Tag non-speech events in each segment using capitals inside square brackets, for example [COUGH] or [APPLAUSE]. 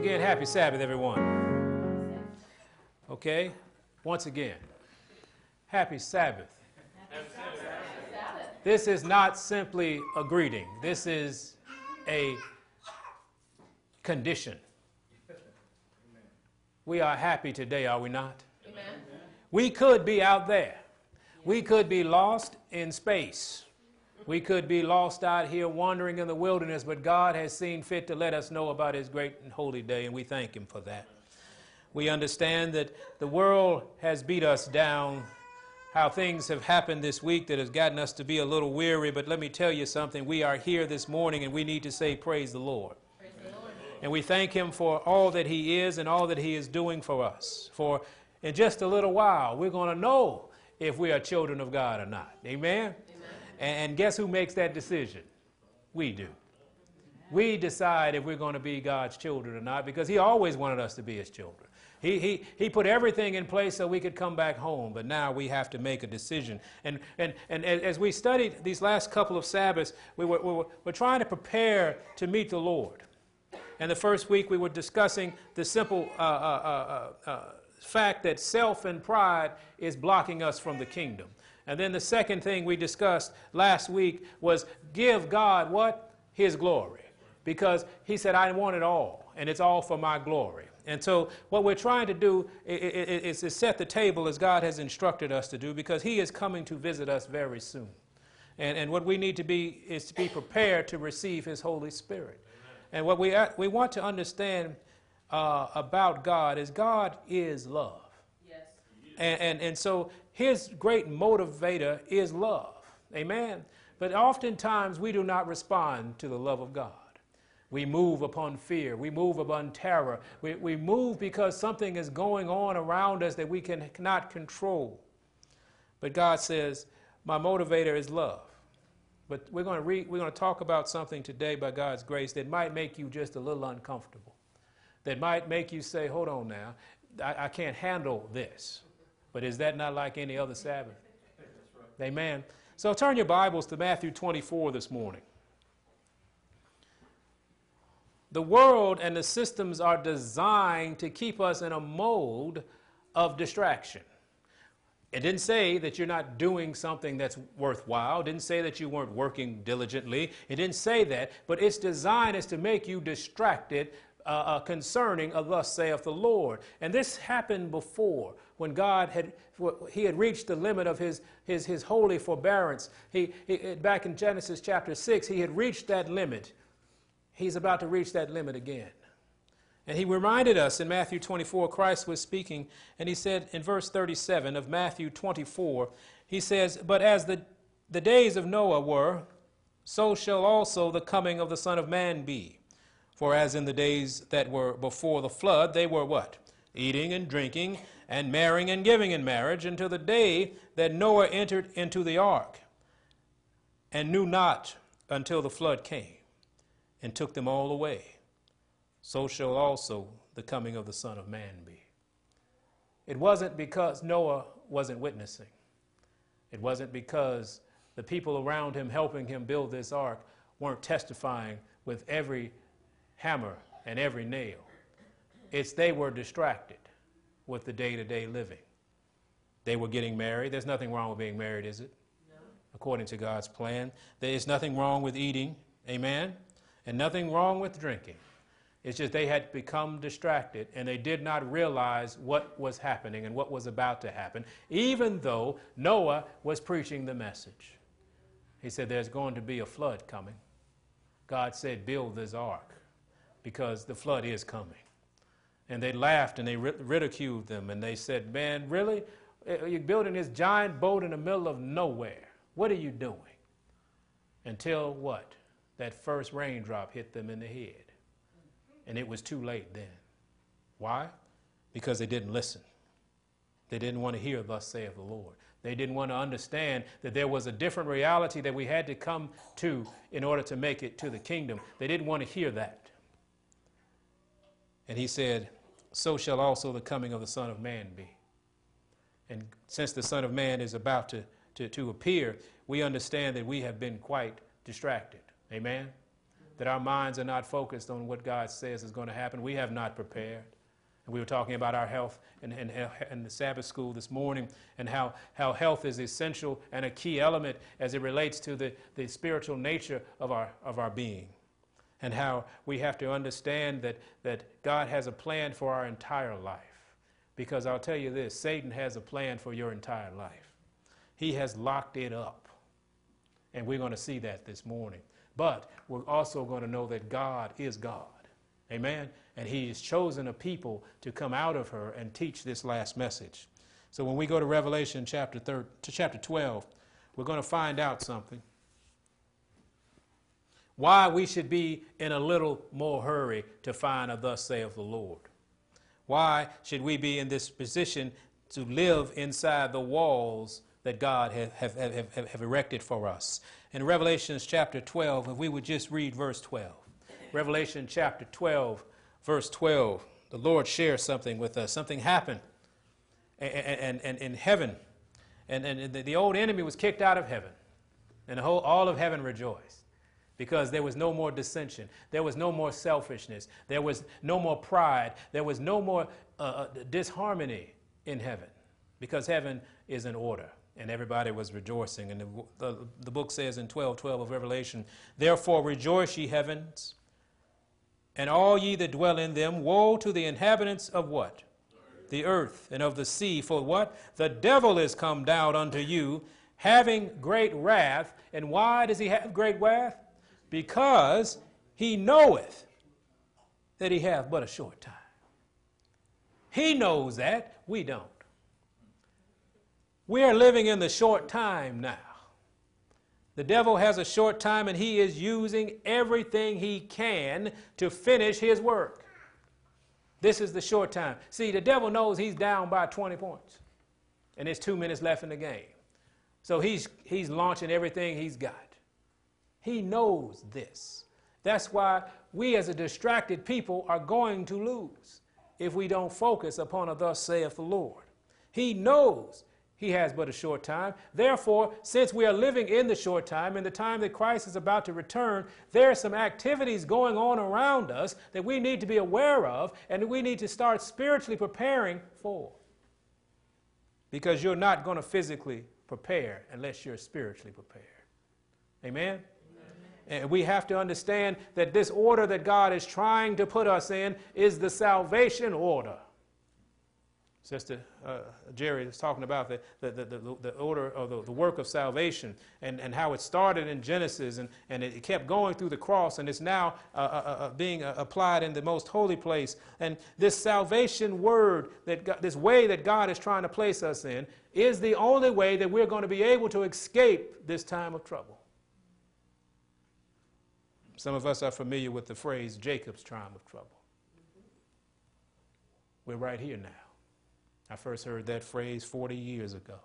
again, happy Sabbath, everyone. Okay, once again, happy Sabbath. This is not simply a greeting, this is a condition. We are happy today, are we not? Amen. We could be out there. We could be lost in space. We could be lost out here wandering in the wilderness, but God has seen fit to let us know about His great and holy day, and we thank Him for that. We understand that the world has beat us down, how things have happened this week that has gotten us to be a little weary, but let me tell you something. We are here this morning, and we need to say, Praise the Lord. And we thank Him for all that He is and all that He is doing for us. For in just a little while, we're going to know if we are children of God or not. Amen? And guess who makes that decision? We do. We decide if we're going to be God's children or not because He always wanted us to be His children. He, he, he put everything in place so we could come back home, but now we have to make a decision. And, and, and as we studied these last couple of Sabbaths, we were, we were, we're trying to prepare to meet the Lord. And the first week we were discussing the simple uh, uh, uh, uh fact that self and pride is blocking us from the kingdom. And then the second thing we discussed last week was give God what? His glory. Because he said, I want it all, and it's all for my glory. And so, what we're trying to do is, to set the table as God has instructed us to do, because He is coming to visit us very soon. And, and what we need to be is to be prepared to receive His Holy Spirit. And what we, we want to understand uh, about God is God is love. Yes. And, and, and so his great motivator is love. Amen. But oftentimes we do not respond to the love of God. We move upon fear. We move upon terror. We, we move because something is going on around us that we can, cannot control. But God says, My motivator is love. But we're going, to we're going to talk about something today by God's grace that might make you just a little uncomfortable, that might make you say, Hold on now, I, I can't handle this. But is that not like any other Sabbath? Amen. So turn your Bibles to Matthew 24 this morning. The world and the systems are designed to keep us in a mode of distraction. It didn't say that you're not doing something that's worthwhile. It didn't say that you weren't working diligently. It didn't say that. But its design is to make you distracted uh, uh, concerning of thus saith the Lord. And this happened before when God had, he had reached the limit of his, his, his holy forbearance. He, he, back in Genesis chapter 6, he had reached that limit. He's about to reach that limit again. And he reminded us in Matthew 24, Christ was speaking, and he said in verse 37 of Matthew 24, he says, But as the, the days of Noah were, so shall also the coming of the Son of Man be. For as in the days that were before the flood, they were what? Eating and drinking and marrying and giving in marriage until the day that Noah entered into the ark and knew not until the flood came and took them all away. So shall also the coming of the Son of Man be. It wasn't because Noah wasn't witnessing. It wasn't because the people around him helping him build this ark weren't testifying with every hammer and every nail. It's they were distracted with the day to day living. They were getting married. There's nothing wrong with being married, is it? No. According to God's plan. There is nothing wrong with eating. Amen. And nothing wrong with drinking. It's just they had become distracted and they did not realize what was happening and what was about to happen, even though Noah was preaching the message. He said, There's going to be a flood coming. God said, Build this ark because the flood is coming. And they laughed and they ridiculed them and they said, Man, really? Uh, you're building this giant boat in the middle of nowhere. What are you doing? Until what? That first raindrop hit them in the head. And it was too late then. Why? Because they didn't listen. They didn't want to hear, Thus saith the Lord. They didn't want to understand that there was a different reality that we had to come to in order to make it to the kingdom. They didn't want to hear that. And he said, so shall also the coming of the Son of Man be. And since the Son of Man is about to, to, to appear, we understand that we have been quite distracted. Amen? that our minds are not focused on what God says is going to happen. We have not prepared. And we were talking about our health in, in, in, the Sabbath school this morning and how, how health is essential and a key element as it relates to the, the spiritual nature of our, of our being. And how we have to understand that, that God has a plan for our entire life. Because I'll tell you this Satan has a plan for your entire life, he has locked it up. And we're going to see that this morning. But we're also going to know that God is God. Amen? And He has chosen a people to come out of her and teach this last message. So when we go to Revelation chapter, thir- to chapter 12, we're going to find out something. Why we should be in a little more hurry to find a thus saith the Lord. Why should we be in this position to live inside the walls that God have, have, have, have, erected for us? In Revelations chapter 12, if we would just read verse 12. Revelation chapter 12, verse 12, the Lord shares something with us. Something happened and, and, in heaven. And, and the old enemy was kicked out of heaven. And the whole, all of heaven rejoiced because there was no more dissension. There was no more selfishness. There was no more pride. There was no more uh, uh disharmony in heaven because heaven is in order and everybody was rejoicing. And the, the, the, book says in 12 12 of Revelation, Therefore rejoice, ye heavens, and all ye that dwell in them. Woe to the inhabitants of what? The earth and of the sea. For what? The devil is come down unto you, having great wrath. And why does he have great wrath? Because he knoweth that he hath but a short time. He knows that, we don't. We are living in the short time now. The devil has a short time and he is using everything he can to finish his work. This is the short time. See, the devil knows he's down by 20 points and there's two minutes left in the game. So he's, he's launching everything he's got. He knows this. That's why we as a distracted people are going to lose if we don't focus upon a thus saith the Lord. He knows he has but a short time. Therefore, since we are living in the short time, in the time that Christ is about to return, there are some activities going on around us that we need to be aware of and that we need to start spiritually preparing for. Because you're not going to physically prepare unless you're spiritually prepared. Amen? And we have to understand that this order that God is trying to put us in is the salvation order. Sister uh, Jerry is talking about the, the, the, the order of the, the, work of salvation and, and how it started in Genesis and, and it kept going through the cross and it's now uh, uh, uh, uh being uh, applied in the most holy place. And this salvation word, that God, this way that God is trying to place us in, is the only way that we're going to be able to escape this time of trouble. Some of us are familiar with the phrase Jacob's time of trouble. We're right here now. I first heard that phrase 40 years ago.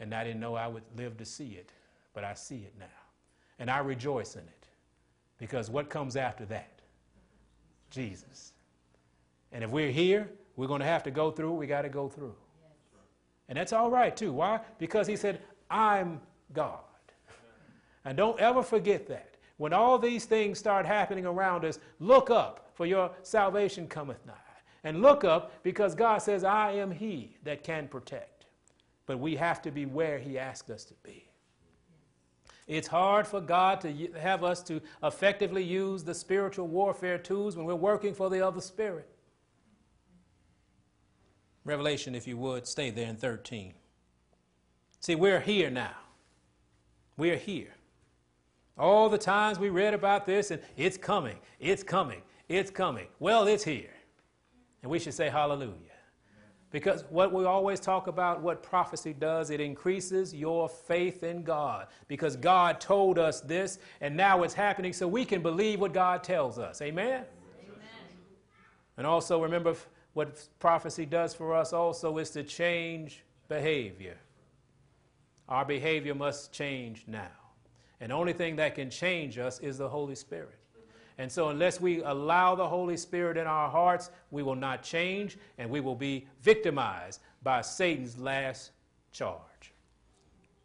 And I didn't know I would live to see it, but I see it now. And I rejoice in it because what comes after that? Jesus. And if we're here, we're going to have to go through we got to go through. And that's all right too. Why? Because he said, I'm God. And don't ever forget that. When all these things start happening around us, look up, for your salvation cometh nigh. And look up because God says, I am He that can protect. But we have to be where He asked us to be. It's hard for God to have us to effectively use the spiritual warfare tools when we're working for the other spirit. Revelation, if you would, stay there in 13. See, we're here now. We're here. All the times we read about this, and it's coming, it's coming, it's coming. Well, it's here. And we should say hallelujah. Because what we always talk about, what prophecy does, it increases your faith in God. Because God told us this, and now it's happening, so we can believe what God tells us. Amen? Amen. And also remember what prophecy does for us also is to change behavior. Our behavior must change now. And the only thing that can change us is the Holy Spirit. And so, unless we allow the Holy Spirit in our hearts, we will not change and we will be victimized by Satan's last charge.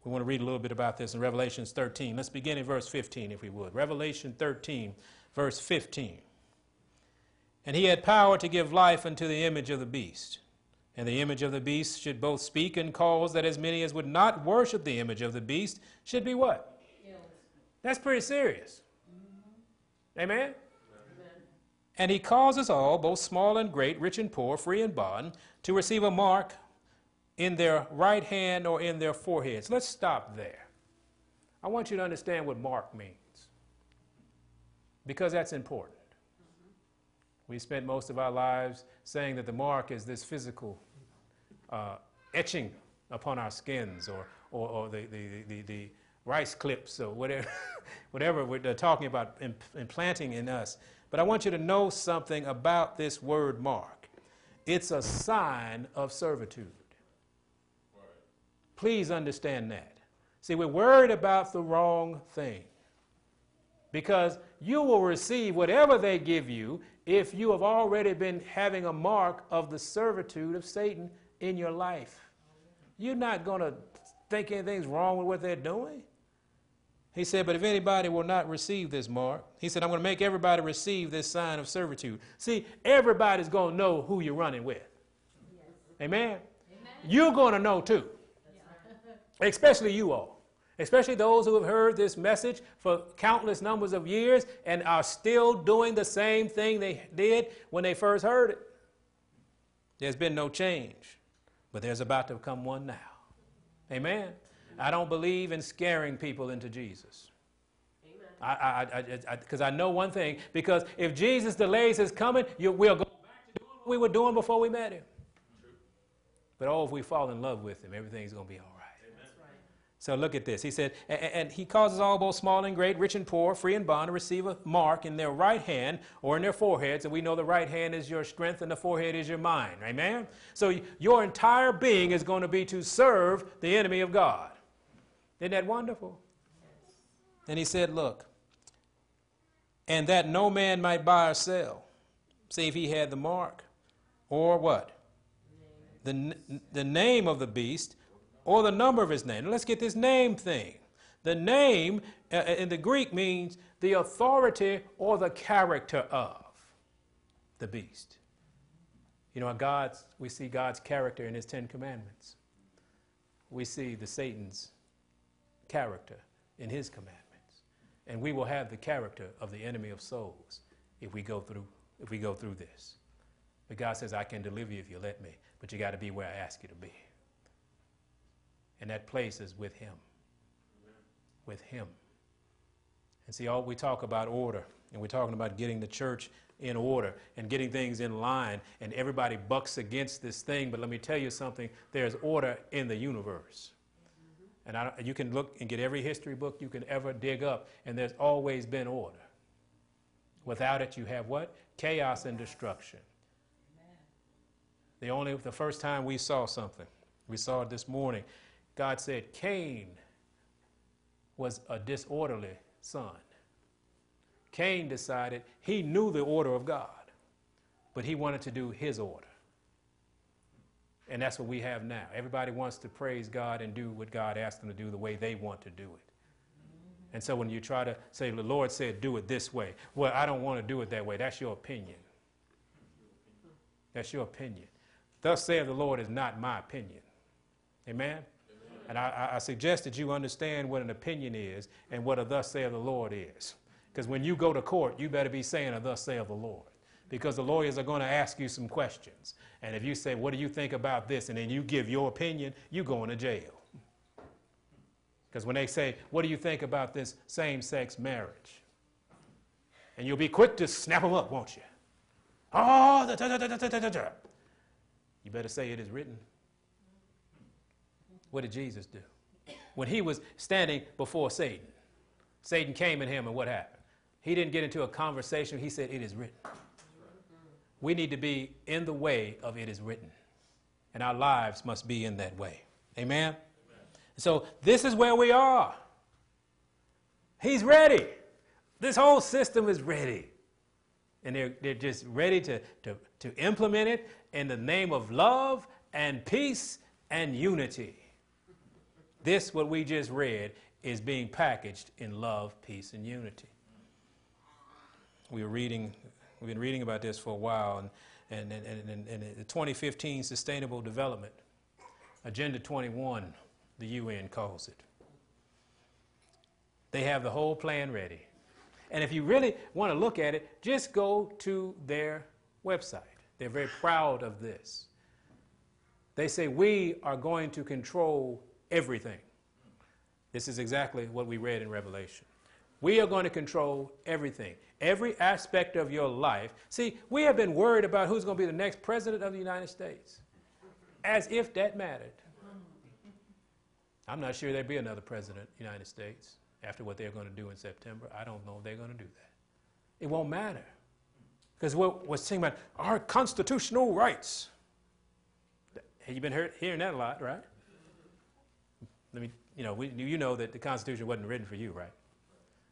We want to read a little bit about this in Revelation 13. Let's begin in verse 15, if we would. Revelation 13, verse 15. And he had power to give life unto the image of the beast. And the image of the beast should both speak and cause that as many as would not worship the image of the beast should be what? Killed. That's pretty serious. Mm-hmm. Amen? Amen? And he causes all, both small and great, rich and poor, free and bond, to receive a mark in their right hand or in their foreheads. Let's stop there. I want you to understand what mark means because that's important. We spent most of our lives saying that the mark is this physical uh, etching upon our skins or, or, or the, the, the, the, rice clips or whatever, [LAUGHS] whatever we're talking about implanting in us. But I want you to know something about this word mark. It's a sign of servitude. Please understand that. See, we're worried about the wrong thing because you will receive whatever they give you if you have already been having a mark of the servitude of Satan in your life. You're not going to think anything's wrong with what they're doing. He said, But if anybody will not receive this mark, he said, I'm going to make everybody receive this sign of servitude. See, everybody's going to know who you're running with. Yes. Amen? Amen? You're going to know too, especially you all especially those who have heard this message for countless numbers of years and are still doing the same thing they did when they first heard it. There's been no change, but there's about to come one now. Amen. I don't believe in scaring people into Jesus. Because I, I, I, I, know one thing, because if Jesus delays his coming, you, we'll go back to doing what we were doing before we met him. True. But oh, if we fall in love with him, everything's going to be all right. So look at this. He said, and he causes all both small and great, rich and poor, free and bond to receive a mark in their right hand or in their foreheads. And we know the right hand is your strength and the forehead is your mind. Amen? So your entire being is going to be to serve the enemy of God. Isn't that wonderful? And he said, look, and that no man might buy or sell, save he had the mark or what? The, the name of the beast or the number of his name. Now let's get this name thing. The name uh, uh, in the Greek means the authority or the character of the beast. You know, God's, we see God's character in his Ten Commandments. We see the Satan's character in his commandments. And we will have the character of the enemy of souls if we go through, if we go through this. But God says, I can deliver you if you let me, but you got to be where I ask you to be. And that place is with Him. With Him. And see, all we talk about order, and we're talking about getting the church in order and getting things in line, and everybody bucks against this thing. But let me tell you something there's order in the universe. And you can look and get every history book you can ever dig up, and there's always been order. Without it, you have what? Chaos and destruction. Amen. The only the first time we saw something, we saw it this morning. God said Cain was a disorderly son. Cain decided he knew the order of God, but he wanted to do his order. And that's what we have now. Everybody wants to praise God and do what God asked them to do the way they want to do it. And so when you try to say, the Lord said, do it this way, well, I don't want to do it that way. That's your opinion. That's your opinion. Thus saith the Lord is not my opinion. Amen? And I, I, suggest that you understand what an opinion is and what a thus saith the Lord is. Because when you go to court, you better be saying a thus saith the Lord. Because the lawyers are going to ask you some questions. And if you say, What do you think about this? and then you give your opinion, you're going to jail. Because when they say, What do you think about this same sex marriage? And you'll be quick to snap them up, won't you? Oh, da, da, da, you better say it is written. What did Jesus do? When he was standing before Satan, Satan came at him, and what happened? He didn't get into a conversation. He said, It is written. We need to be in the way of it is written. And our lives must be in that way. Amen? Amen. So this is where we are. He's ready. This whole system is ready. And they're, they're just ready to, to, to implement it in the name of love and peace and unity. This, what we just read, is being packaged in love, peace, and unity. We were reading, we've been reading about this for a while, and, and, and, and, the 2015 Sustainable Development Agenda 21, the UN calls it. They have the whole plan ready. And if you really want to look at it, just go to their website. They're very proud of this. They say, We are going to control everything. This is exactly what we read in Revelation. We are going to control everything, every aspect of your life. See, we have been worried about who's going to be the next president of the United States, as if that mattered. I'm not sure there'd be another president of the United States after what they're going to do in September. I don't know if they're going to do that. It won't matter. Because we're, we're saying about our constitutional rights. Have you been heard, hearing that a lot, right? Let me, you know, we, you know that the Constitution wasn't written for you, right?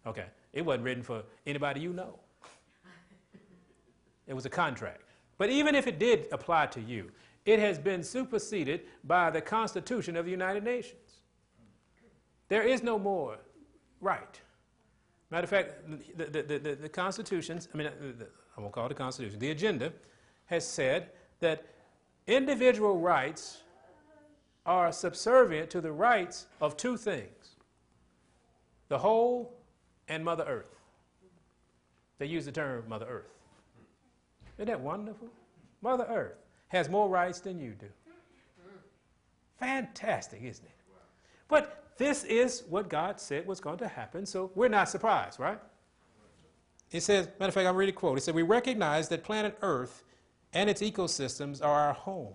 Okay. It wasn't written for anybody you know. It was a contract. But even if it did apply to you, it has been superseded by the Constitution of the United Nations. There is no more right. Matter of fact, the, the, the, the constitutions, I mean, uh, I won't call it the constitution, the agenda has said that individual rights are subservient to the rights of two things the whole and Mother Earth. They use the term Mother Earth. Isn't that wonderful? Mother Earth has more rights than you do. Fantastic, isn't it? But this is what God said was going to happen, so we're not surprised, right? It says, matter of fact, I'll read a quote. It said, We recognize that planet Earth and its ecosystems are our home,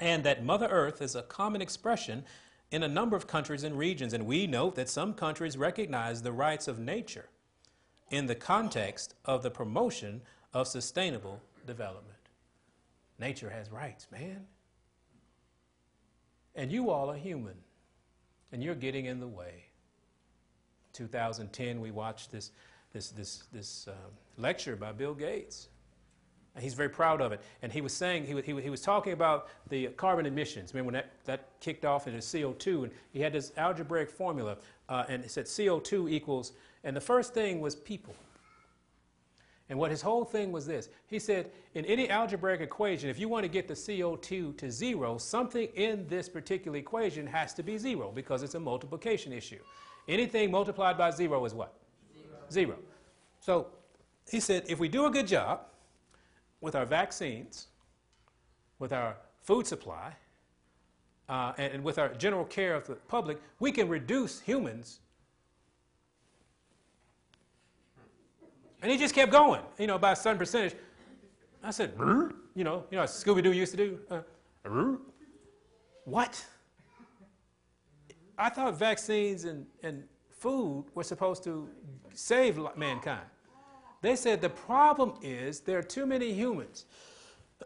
and that Mother Earth is a common expression in a number of countries and regions, and we note that some countries recognize the rights of nature in the context of the promotion of sustainable development. Nature has rights, man. And you all are human, and you're getting in the way. 2010, we watched this, this, this, this uh, lecture by Bill Gates He's very proud of it. And he was saying, he, he, he was talking about the carbon emissions. Remember when that, that kicked off into CO2, and he had this algebraic formula, uh, and he said CO2 equals, and the first thing was people. And what his whole thing was this he said, in any algebraic equation, if you want to get the CO2 to zero, something in this particular equation has to be zero because it's a multiplication issue. Anything multiplied by zero is what? Zero. zero. So he said, if we do a good job, with our vaccines, with our food supply, uh, and, and with our general care of the public, we can reduce humans. And he just kept going, you know, by a certain percentage. I said, you know, you know, Scooby Doo used to do. Uh, what? I thought vaccines and, and food were supposed to save mankind. They said the problem is there are too many humans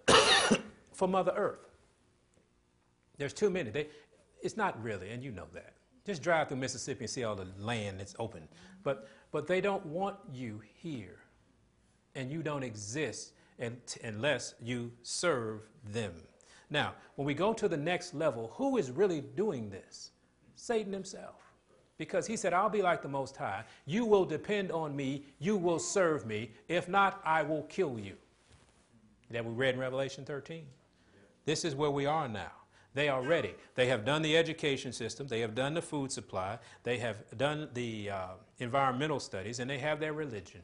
[COUGHS] for Mother Earth. There's too many. They, it's not really, and you know that. Just drive through Mississippi and see all the land that's open. But, but they don't want you here, and you don't exist unless you serve them. Now, when we go to the next level, who is really doing this? Satan himself because he said, I'll be like the Most High. You will depend on me. You will serve me. If not, I will kill you. That we read in Revelation 13. This is where we are now. They are ready. They have done the education system, they have done the food supply, they have done the uh, environmental studies, and they have their religion.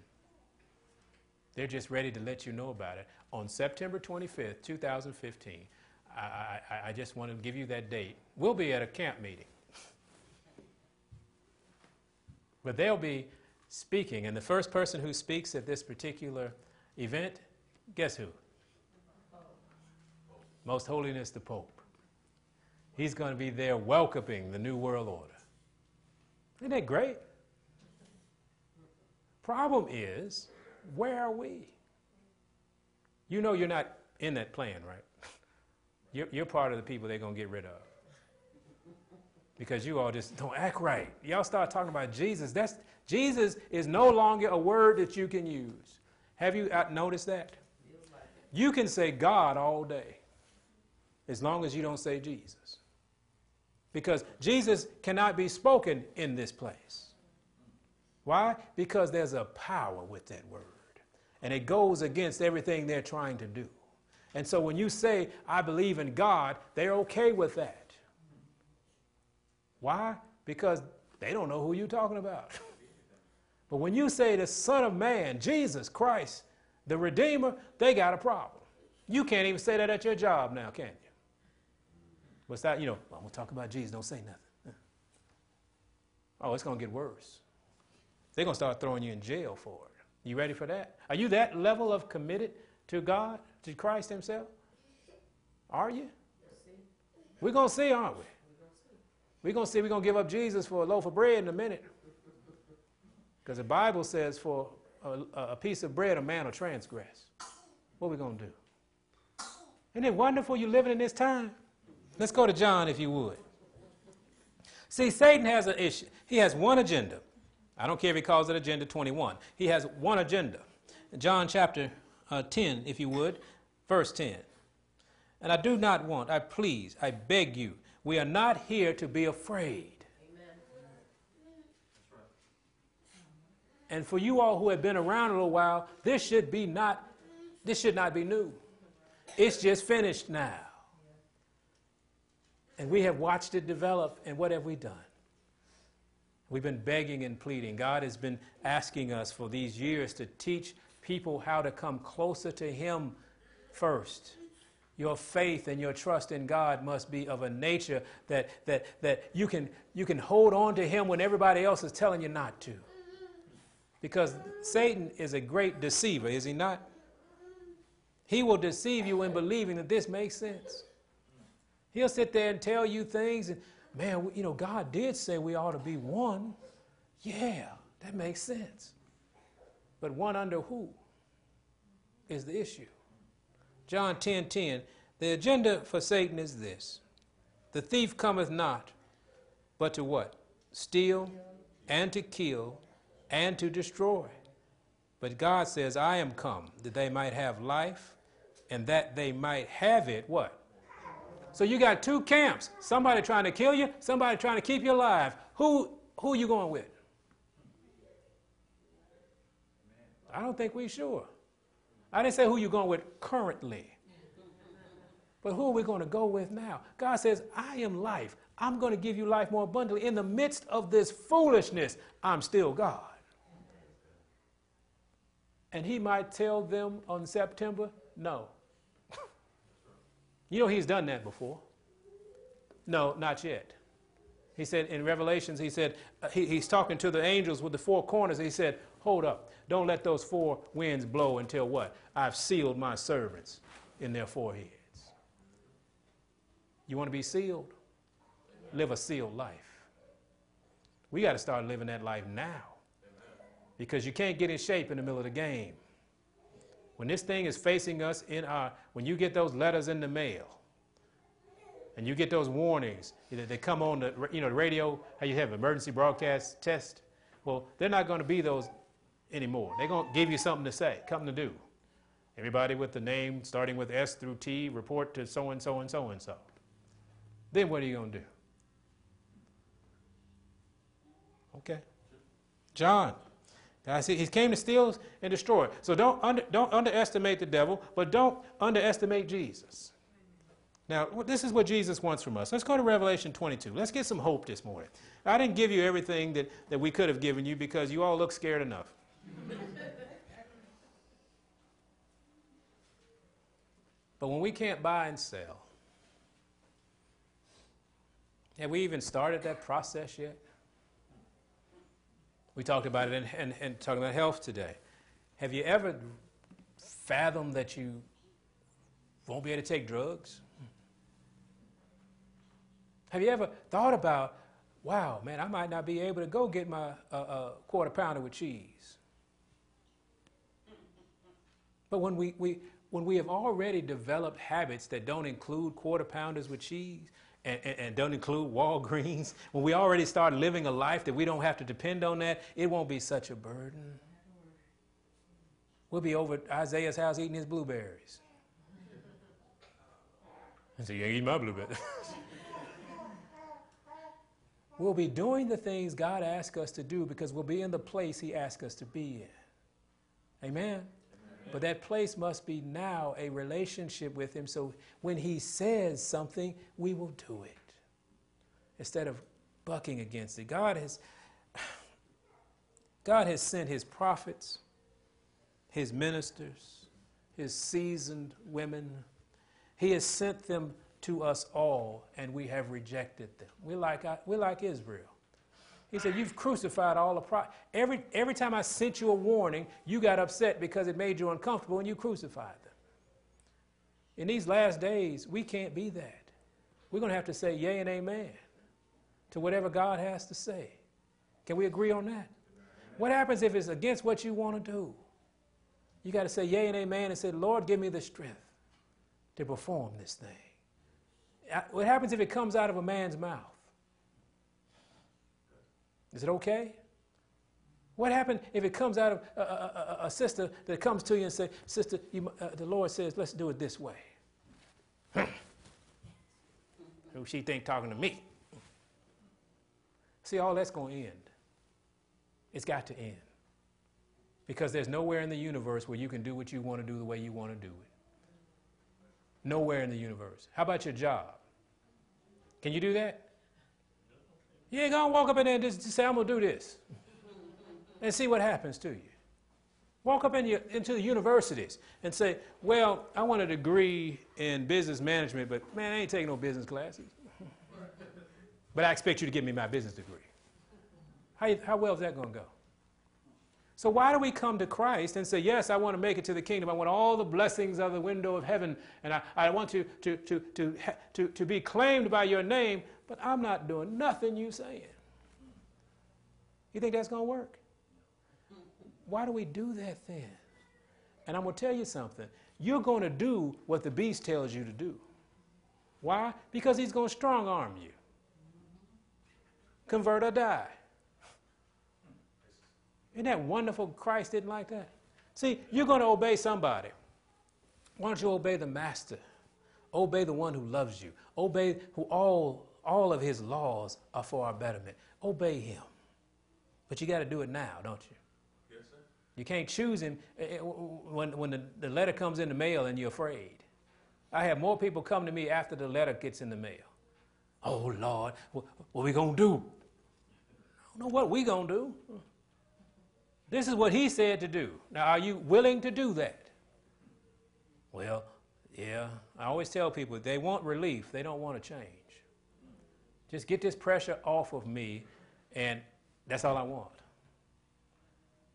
They're just ready to let you know about it. On September 25th, 2015, I, I, I just want to give you that date. We'll be at a camp meeting. But they'll be speaking, and the first person who speaks at this particular event, guess who? Most Holiness the Pope. He's going to be there welcoming the New World Order. Isn't that great? Problem is, where are we? You know you're not in that plan, right? [LAUGHS] You're, you're part of the people they're going to get rid of because you all just don't act right. Y'all start talking about Jesus. That's Jesus is no longer a word that you can use. Have you uh, noticed that? You can say God all day as long as you don't say Jesus. Because Jesus cannot be spoken in this place. Why? Because there's a power with that word. And it goes against everything they're trying to do. And so when you say, I believe in God, they're okay with that. Why? Because they don't know who you're talking about. but when you say the Son of Man, Jesus Christ, the Redeemer, they got a problem. You can't even say that at your job now, can you? What's that? You know, well, I'm going to talk about Jesus, don't say nothing. Oh, it's going to get worse. They're going to start throwing you in jail for it. You ready for that? Are you that level of committed to God, to Christ Himself? Are you? We're going to see, aren't we? We're going to see we're going to give up Jesus for a loaf of bread in a minute. Because the Bible says for a, a, piece of bread a man will transgress. What are we going to do? Isn't it wonderful you're living in this time? Let's go to John if you would. See, Satan has an issue. He has one agenda. I don't care if he calls it Agenda 21. He has one agenda. John chapter uh, 10, if you would, verse 10. And I do not want, I please, I beg you, we are not here to be afraid. And for you all who have been around a little while, this should be not, this should not be new. It's just finished now. And we have watched it develop, and what have we done? We've been begging and pleading. God has been asking us for these years to teach people how to come closer to Him first. Your faith and your trust in God must be of a nature that, that, that you, can, you can hold on to Him when everybody else is telling you not to. Because Satan is a great deceiver, is he not? He will deceive you in believing that this makes sense. He'll sit there and tell you things and man, you know, God did say we ought to be one. Yeah, that makes sense. But one under who is the issue? John 10 10. The agenda for Satan is this The thief cometh not, but to what? Steal and to kill and to destroy. But God says, I am come that they might have life and that they might have it what? So you got two camps. Somebody trying to kill you, somebody trying to keep you alive. Who who are you going with? I don't think we sure. I didn't say who you're going with currently. But who are we going to go with now? God says, I am life. I'm going to give you life more abundantly. In the midst of this foolishness, I'm still God. And he might tell them on September, no, [LAUGHS] you know, he's done that before. No, not yet. He said in Revelations, he said, uh, he, he's talking to the angels with the four corners. He said, Hold up. Don't let those four winds blow until what? I've sealed my servants in their foreheads. You want to be sealed? Live a sealed life. We got to start living that life now. Because you can't get in shape in the middle of the game. When this thing is facing us in our, when you get those letters in the mail, and you get those warnings they come on the, you know, the radio, how you have emergency broadcast test. Well, they're not going to be those anymore. They're going to give you something to say, something to do. Everybody with the name starting with S through T, report to so and so and so and so. Then what are you going to do? Okay. John Guys, he came to steal and destroy. So don't, under, don't underestimate the devil, but don't underestimate Jesus. Now, this is what Jesus wants from us. Let's go to Revelation 22. Let's get some hope this morning. I didn't give you everything that, that we could have given you because you all look scared enough. [LAUGHS] but when we can't buy and sell, have we even started that process yet? We talked about it and, talking about health today. Have you ever fathomed that you won't be able to take drugs? Have you ever thought about, wow, man, I might not be able to go get my uh, uh, quarter pounder with cheese? But when we, we, when we have already developed habits that don't include quarter pounders with cheese, and, and, and, don't include Walgreens, [LAUGHS] when we already start living a life that we don't have to depend on that, it won't be such a burden. We'll be over at Isaiah's house eating his blueberries. And so you ain't eating my blueberries. [LAUGHS] We'll be doing the things God asks us to do because we'll be in the place He asks us to be in. Amen? But that place must be now a relationship with Him. So when He says something, we will do it instead of bucking against it. God has, [SIGHS] God has sent His prophets, His ministers, His seasoned women. He has sent them to us all, and we have rejected them. We're like, uh, we're like Israel. He said, You've crucified all the prophets. Every, every time I sent you a warning, you got upset because it made you uncomfortable and you crucified them. In these last days, we can't be that. We're going to have to say yea and amen to whatever God has to say. Can we agree on that? What happens if it's against what you want to do? You got to say yea and amen and say, Lord, give me the strength to perform this thing. What happens if it comes out of a man's mouth? Is it okay? What happens if it comes out of a, a, a, a sister that comes to you and says, Sister, you, uh, the Lord says, let's do it this way? Who she think talking to me? See, all that's going to end. It's got to end. Because there's nowhere in the universe where you can do what you want to do the way you want to do it. Nowhere in the universe. How about your job? Can you do that? You ain't gonna walk up in there and just, say, I'm gonna do this. and see what happens to you. Walk up in your, into the universities and say, Well, I want a degree in business management, but man, I ain't taking no business classes. but I expect you to give me my business degree. How, how well is that to go? So, why do we come to Christ and say, Yes, I want to make it to the kingdom. I want all the blessings of the window of heaven, and I, I want to, to, to, to, to, to be claimed by your name, but I'm not doing nothing you saying. You think that's going to work? Why do we do that then? And I'm going to tell you something. You're going to do what the beast tells you to do. Why? Because he's going to strong arm you. Convert or die. Isn't that wonderful? Christ didn't like that. See, you're going to obey somebody. Why don't you obey the master? Obey the one who loves you. Obey who all, all of his laws are for our betterment. Obey him. But you got to do it now, don't you? Yes, sir. You can't choose him eh, eh, when, when the, the letter comes in the mail and you're afraid. I have more people come to me after the letter gets in the mail. Oh, Lord, what, what we going to do? I don't know what we going to do. This is what he said to do. Now, are you willing to do that? Well, yeah. I always tell people they want relief, they don't want to change. Just get this pressure off of me, and that's all I want.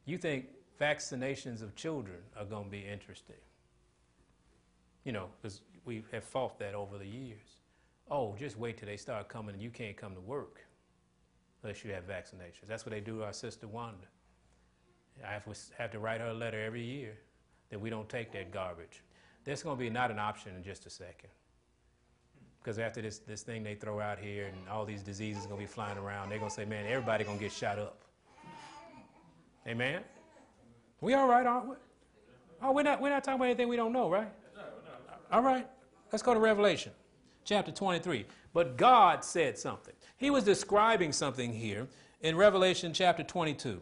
You think vaccinations of children are going to be interesting? You know, because we have fought that over the years. Oh, just wait till they start coming and you can't come to work unless you have vaccinations. That's what they do to our sister Wanda. I have, have to write her a letter every year that we don't take that garbage. That's going to be not an option in just a second. Because after this, this thing they throw out here and all these diseases going to be flying around, they're going to say, man, everybody going to get shot up. Amen? We all right, aren't we? Oh, we're not, we're not talking about anything we don't know, right? All right. Let's go to Revelation chapter 23. But God said something. He was describing something here in Revelation chapter 22.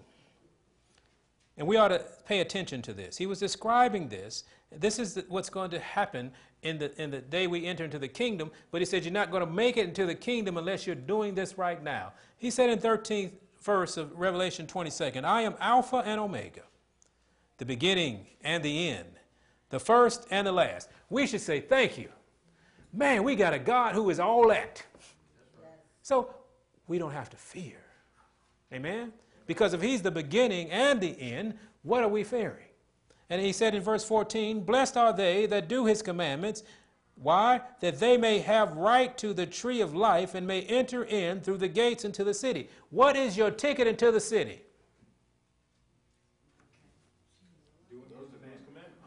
And we ought to pay attention to this. He was describing this. This is what's going to happen in the, in the day we enter into the kingdom. But he said, You're not going to make it into the kingdom unless you're doing this right now. He said in 13th verse of Revelation 22nd, I am Alpha and Omega, the beginning and the end, the first and the last. We should say, Thank you. Man, we got a God who is all that. So we don't have to fear. Amen? Because if he's the beginning and the end, what are we fearing? And he said in verse 14, Blessed are they that do his commandments. Why? That they may have right to the tree of life and may enter in through the gates into the city. What is your ticket into the city?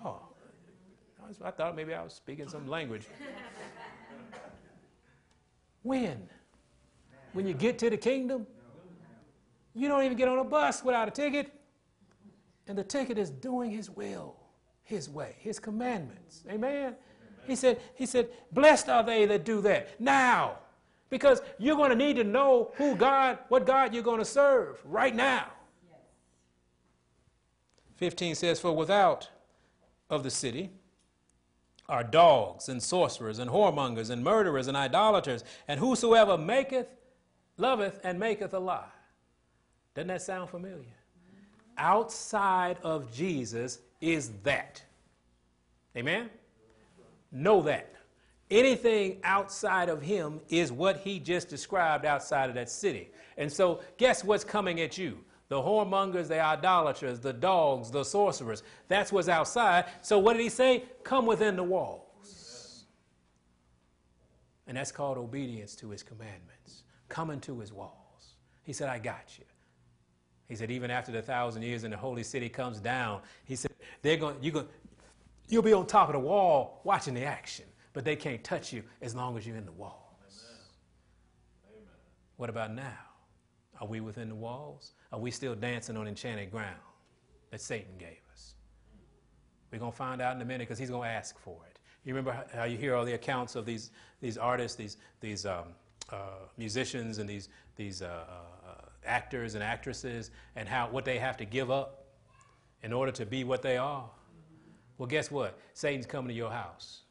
Oh, I thought maybe I was speaking some language. [LAUGHS] when? When you get to the kingdom? You don't even get on a bus without a ticket. And the ticket is doing his will, his way, his commandments. Amen. Amen. He said, he said, blessed are they that do that. Now, Because you're going to need to know who God, what God you're going to serve right now. 15 says, For without of the city are dogs and sorcerers and whoremongers and murderers and idolaters, and whosoever maketh, loveth, and maketh a lie. Doesn't that sound familiar? Outside of Jesus is that. Amen? Know that. Anything outside of him is what he just described outside of that city. And so, guess what's coming at you? The whoremongers, the idolaters, the dogs, the sorcerers. That's what's outside. So, what did he say? Come within the walls. And that's called obedience to his commandments. Come into his walls. He said, I got you. He said, even after the thousand years and the holy city comes down, he said, they're going, you're going, you'll be on top of the wall watching the action but they can't touch you as long as you're in the walls. Amen. What about now? Are we within the walls? Are we still dancing on enchanted ground that Satan gave us? We're going to find out in a minute because he's going to ask for it. You remember how you hear all the accounts of these, these artists, these, these um, uh, musicians, and these, these uh, uh, actors and actresses, and how, what they have to give up in order to be what they are? Well, guess what? Satan's coming to your house.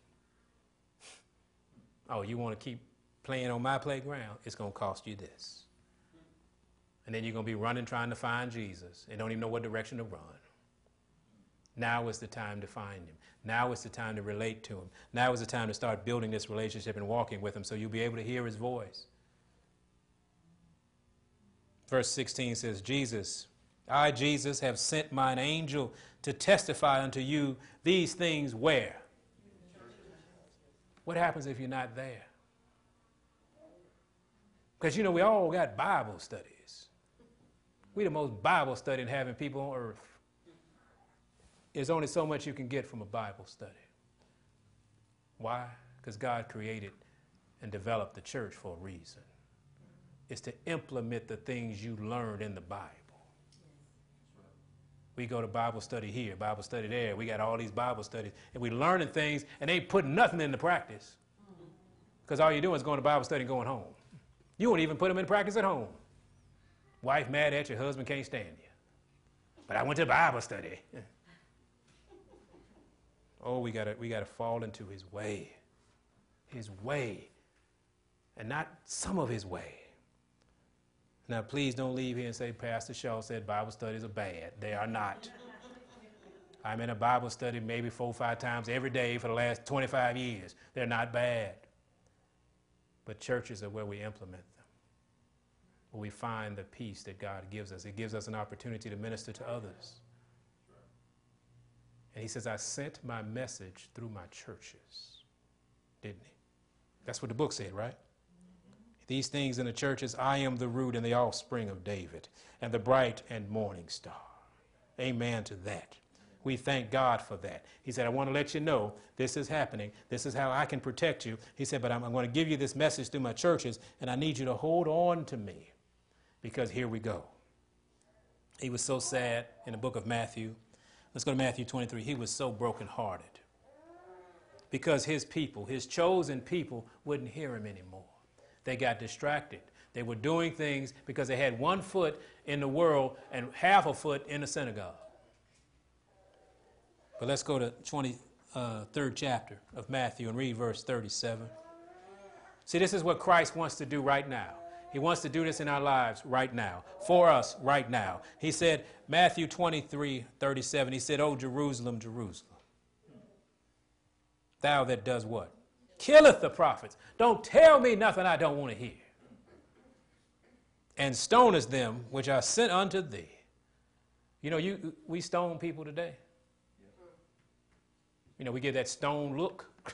Oh, you want to keep playing on my playground? It's going to cost you this. And then you're going to be running trying to find Jesus and don't even know what direction to run. Now is the time to find him. Now is the time to relate to him. Now is the time to start building this relationship and walking with him so you'll be able to hear his voice. Verse 16 says, Jesus, I, Jesus, have sent mine angel to testify unto you these things where? What happens if you're not there? Because you know, we all got Bible studies. We the most Bible studying having people on earth. There's only so much you can get from a Bible study. Why? Because God created and developed the church for a reason. It's to implement the things you learned in the Bible. We go to Bible study here, Bible study there. We got all these Bible studies, and we learning things, and they ain't putting nothing into practice. Because all you're doing is going to Bible study and going home. You won't even put them in practice at home. Wife mad at you, husband can't stand you. But I went to Bible study. [LAUGHS] oh, we gotta we gotta fall into his way. His way. And not some of his way. Now, please don't leave here and say, Pastor Shaw said Bible studies are bad. They are not. I'm in a Bible study maybe four or five times every day for the last 25 years. They're not bad. But churches are where we implement them, where we find the peace that God gives us. It gives us an opportunity to minister to others. And he says, I sent my message through my churches, didn't he? That's what the book said, right? These things in the churches, I am the root and the offspring of David, and the bright and morning star. Amen to that. We thank God for that. He said, I want to let you know this is happening. This is how I can protect you. He said, but I'm, I'm going to give you this message through my churches, and I need you to hold on to me because here we go. He was so sad in the book of Matthew. Let's go to Matthew 23. He was so brokenhearted because his people, his chosen people, wouldn't hear him anymore. They got distracted. They were doing things because they had one foot in the world and half a foot in the synagogue. But let's go to 23rd uh, chapter of Matthew and read verse 37. See, this is what Christ wants to do right now. He wants to do this in our lives right now, for us right now. He said, Matthew 23 37, he said, Oh, Jerusalem, Jerusalem, thou that does what? Killeth the prophets. Don't tell me nothing I don't want to hear. And stonest them which are sent unto thee. You know, you, we stone people today. You know, we get that stone look. [LAUGHS]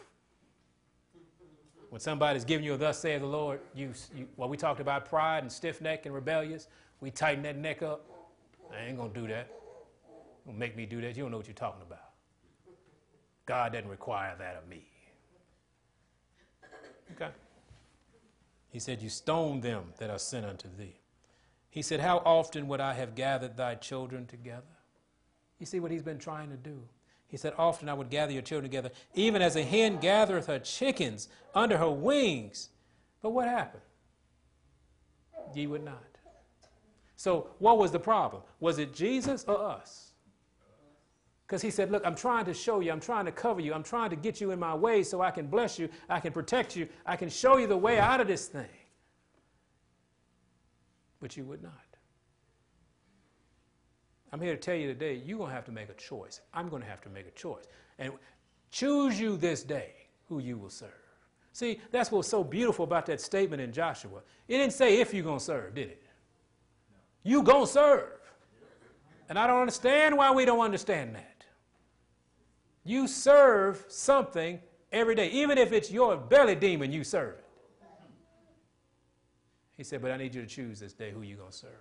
when somebody's giving you a thus saith the Lord, you, you well, we talked about pride and stiff neck and rebellious. We tighten that neck up. I ain't gonna do that. Don't make me do that. You don't know what you're talking about. God doesn't require that of me. Okay. He said, You stone them that are sent unto thee. He said, How often would I have gathered thy children together? You see what he's been trying to do. He said, Often I would gather your children together, even as a hen gathereth her chickens under her wings. But what happened? Ye would not. So, what was the problem? Was it Jesus or us? Because he said, Look, I'm trying to show you, I'm trying to cover you, I'm trying to get you in my way so I can bless you, I can protect you, I can show you the way out of this thing. But you would not. I'm here to tell you today, you're going to have to make a choice. I'm going to have to make a choice. And choose you this day who you will serve. See, that's what's so beautiful about that statement in Joshua. It didn't say if you're going to serve, did it? You going to serve. And I don't understand why we don't understand that. You serve something every day. Even if it's your belly demon, you serve it. He said, But I need you to choose this day who you're going to serve.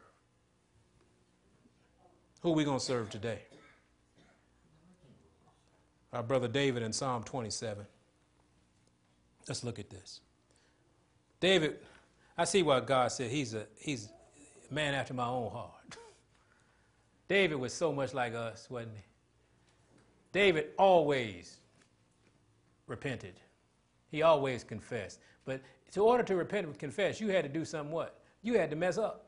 Who are we going to serve today? Our brother David in Psalm 27. Let's look at this. David, I see why God said he's a, he's a man after my own heart. [LAUGHS] David was so much like us, wasn't he? David always repented. He always confessed. But in order to repent and confess, you had to do something what? You had to mess up.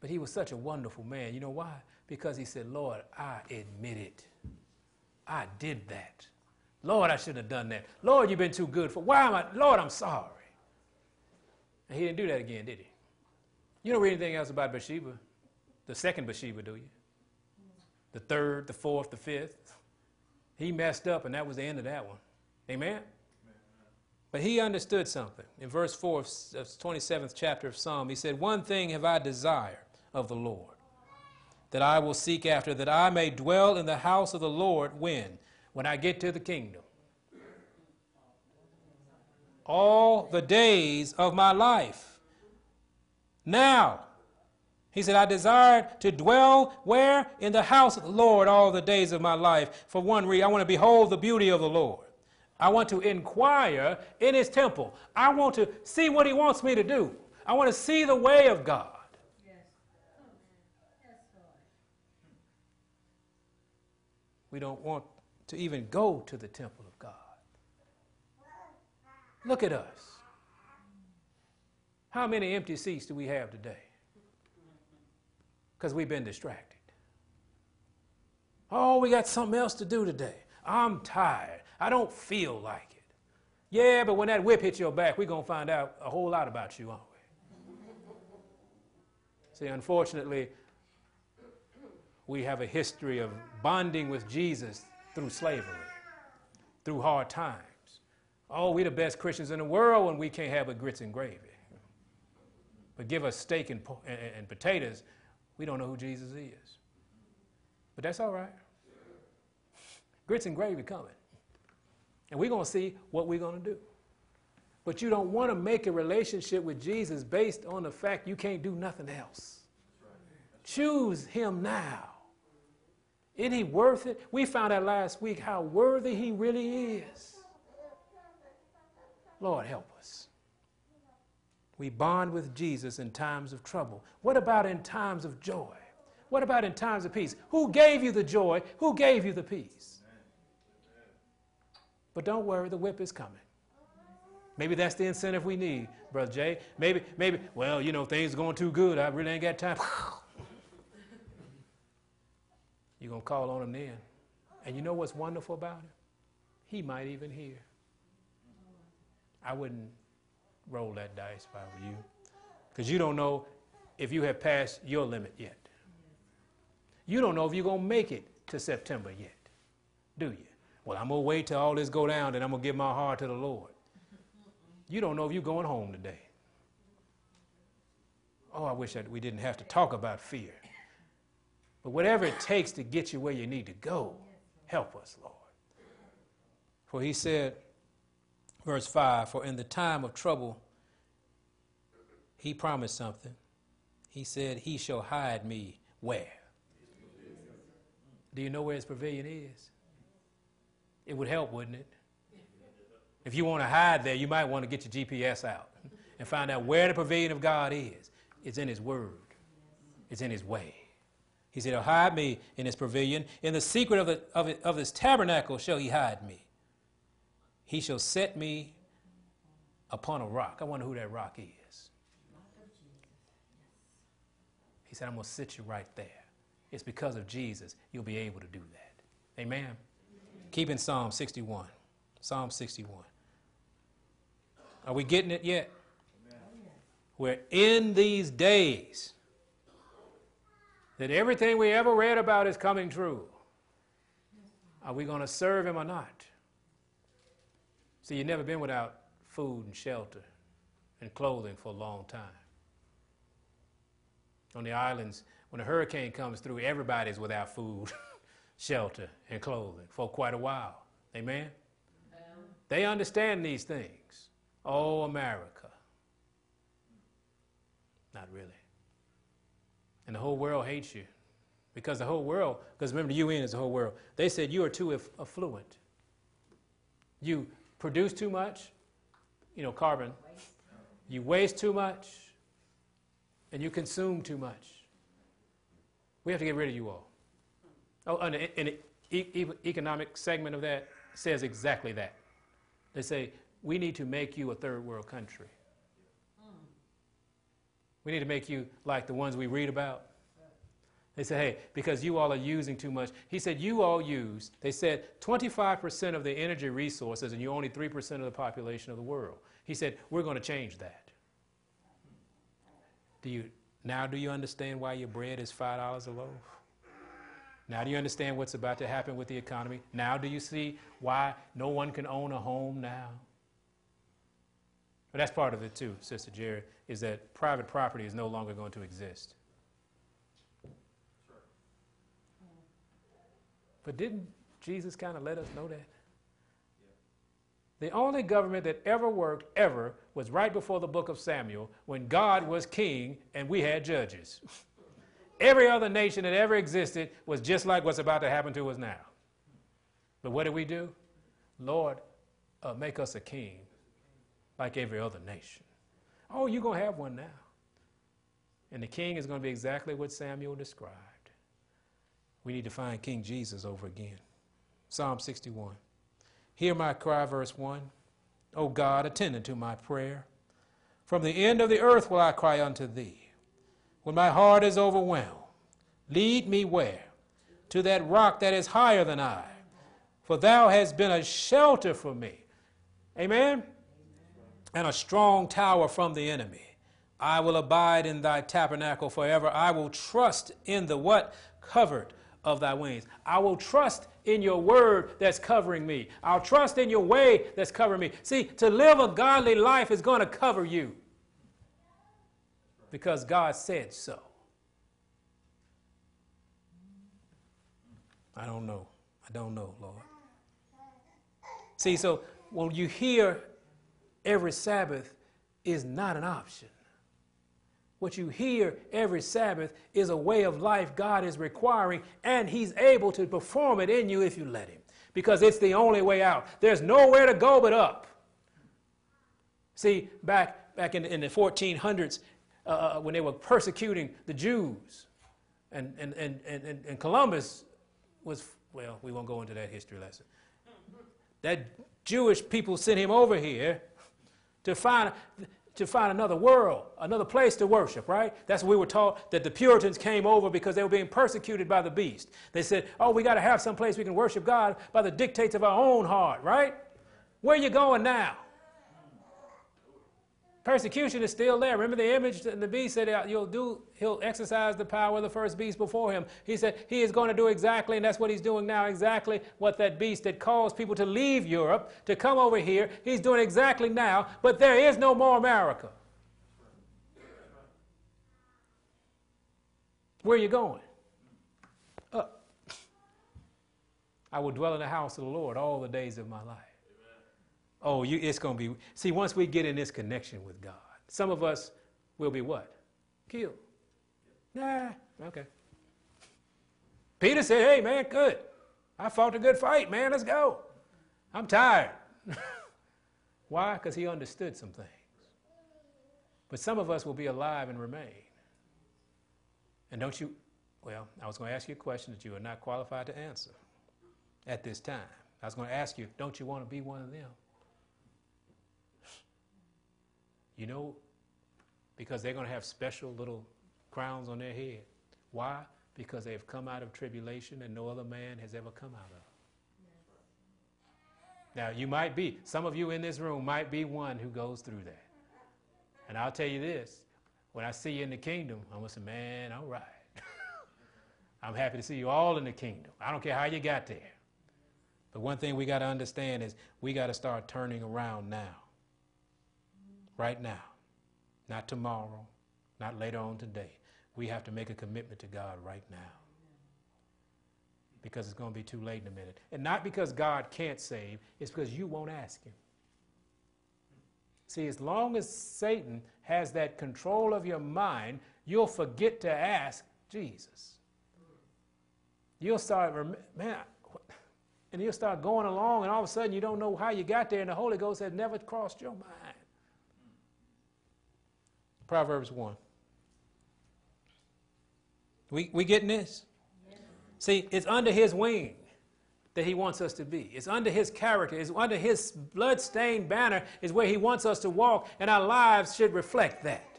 But he was such a wonderful man. You know why? Because he said, Lord, I admit it. I did that. Lord, I shouldn't have done that. Lord, you've been too good for. Why am I? Lord, I'm sorry. And he didn't do that again, did he? You don't read anything else about Bathsheba, the second Bathsheba, do you? The third, the fourth, the fifth. He messed up, and that was the end of that one. Amen? But he understood something. In verse 4 of 27th chapter of Psalm, he said, One thing have I desired of the Lord, that I will seek after, that I may dwell in the house of the Lord when? When I get to the kingdom. All the days of my life. Now, he said, I desired to dwell where? In the house of the Lord all the days of my life. For one reason, I want to behold the beauty of the Lord. I want to inquire in his temple. I want to see what he wants me to do. I want to see the way of God. We don't want to even go to the temple of God. Look at us. How many empty seats do we have today? Because we've been distracted. Oh, we got something else to do today. I'm tired. I don't feel like it. Yeah, but when that whip hits your back, we're going to find out a whole lot about you, aren't we? See, unfortunately, we have a history of bonding with Jesus through slavery, through hard times. Oh, we're the best Christians in the world when we can't have a grits and gravy. But give us steak and, and, and potatoes we don't know who Jesus is. But that's all right. Grits and gravy coming. And we're going to see what we're going to do. But you don't want to make a relationship with Jesus based on the fact you can't do nothing else. Choose him now. Isn't he worth it? We found out last week how worthy he really is. Lord, help us. We bond with Jesus in times of trouble. What about in times of joy? What about in times of peace? Who gave you the joy? Who gave you the peace? But don't worry, the whip is coming. Maybe that's the incentive we need, Brother Jay. Maybe, maybe, well, you know, things are going too good. I really ain't got time. [LAUGHS] You're going to call on him then. And you know what's wonderful about him? He might even hear. I wouldn't roll that dice if I were you. Because you don't know if you have passed your limit yet. You don't know if you're going to make it to September yet, do you? Well, I'm going to wait till all this go down, and I'm going to give my heart to the Lord. You don't know if you're going home today. Oh, I wish that we didn't have to talk about fear. But whatever it takes to get you where you need to go, help us, Lord. For he said, Verse 5 For in the time of trouble, he promised something. He said, He shall hide me where? Do you know where his pavilion is? It would help, wouldn't it? If you want to hide there, you might want to get your GPS out and find out where the pavilion of God is. It's in His Word, it's in His way. He said, He'll hide me in His pavilion. In the secret of, the, of, it, of His tabernacle shall He hide me. He shall set me upon a rock. I wonder who that rock is. He said, I'm going to sit you right there. It's because of Jesus you'll be able to do that. Amen. Amen. Keep in Psalm 61. Psalm 61. Are we getting it yet? Amen. We're in these days that everything we ever read about is coming true. Are we going to serve him or not? See, you've never been without food and shelter and clothing for a long time. On the islands, when a hurricane comes through, everybody's without food, [LAUGHS] shelter, and clothing for quite a while. Amen? They understand these things. Oh, America. Not really. And the whole world hates you because the whole world, because remember, the UN is the whole world. They said you are too affluent. You produce too much, you know, carbon. You waste too much, and you consume too much. We have to get rid of you all. Oh, and an economic segment of that says exactly that. They say, we need to make you a third world country. Hmm. We need to make you like the ones we read about. They said, hey, because you all are using too much. He said, you all use, they said 25% of the energy resources and you're only 3% of the population of the world. He said, we're going to change that. Do you, now do you understand why your bread is $5 a loaf? Now do you understand what's about to happen with the economy? Now do you see why no one can own a home now? But that's part of it too, Sister Jerry, is that private property is no longer going to exist. But didn't Jesus kind of let us know that? The only government that ever worked, ever, was right before the book of Samuel when God was king and we had judges. Every other nation that ever existed was just like what's about to happen to us now. But what did we do? Lord, uh, make us a king like every other nation. Oh, you're going to have one now. And the king is going to be exactly what Samuel described. We need to find King Jesus over again. Psalm 61. Hear my cry, verse 1. O God, attend unto my prayer. From the end of the earth will I cry unto thee. When my heart is overwhelmed, lead me where? To that rock that is higher than I. For thou hast been a shelter for me. Amen? And a strong tower from the enemy. I will abide in thy tabernacle forever. I will trust in the what? Covered of thy wings. I will trust in your word that's covering me. I'll trust in your way that's covering me. See, to live a godly life is going to cover you because God said so. I don't know. I don't know, Lord. See, so when you hear every Sabbath is not an option. What you hear every Sabbath is a way of life God is requiring, and He's able to perform it in you if you let Him, because it's the only way out. There's nowhere to go but up. See, back, back in, in the 1400s, uh, uh, when they were persecuting the Jews, and, and, and, and, and Columbus was, well, we won't go into that history lesson. That Jewish people sent him over here to find to find another world, another place to worship, right? That's what we were taught that the Puritans came over because they were being persecuted by the beast. They said, oh, we got to have some place we can worship God by the dictates of our own heart, right? Where you going now? Persecution is still there. Remember the image and the beast said you'll do, he'll exercise the power of the first beast before him. He said he is going to do exactly, and that's what he's doing now, exactly what that beast that caused people to leave Europe, to come over here, he's doing exactly now, but there is no more America. Where are you going? Up. I will dwell in the house of the Lord all the days of my life. Oh, you, it's going to be. See, once we get in this connection with God, some of us will be what? Killed. Nah, okay. Peter said, hey, man, good. I fought a good fight, man. Let's go. I'm tired. [LAUGHS] Why? Because he understood some things. But some of us will be alive and remain. And don't you, well, I was going to ask you a question that you are not qualified to answer at this time. I was going to ask you, don't you want to be one of them? You know, because they're going to have special little crowns on their head. Why? Because they've come out of tribulation and no other man has ever come out of. Now, you might be, some of you in this room might be one who goes through that. And I'll tell you this when I see you in the kingdom, I'm going to say, man, all right. [LAUGHS] I'm happy to see you all in the kingdom. I don't care how you got there. But one thing we got to understand is we got to start turning around now. Right now. Not tomorrow, not later on today. We have to make a commitment to God right now. Because it's going to be too late in a minute. And not because God can't save, it's because you won't ask Him. See, as long as Satan has that control of your mind, you'll forget to ask Jesus. You'll start, man, and you'll start going along, and all of a sudden you don't know how you got there, and the Holy Ghost has never crossed your mind. Proverbs 1. We, we getting this? See, it's under his wing that he wants us to be. It's under his character. It's under his blood-stained banner is where he wants us to walk, and our lives should reflect that.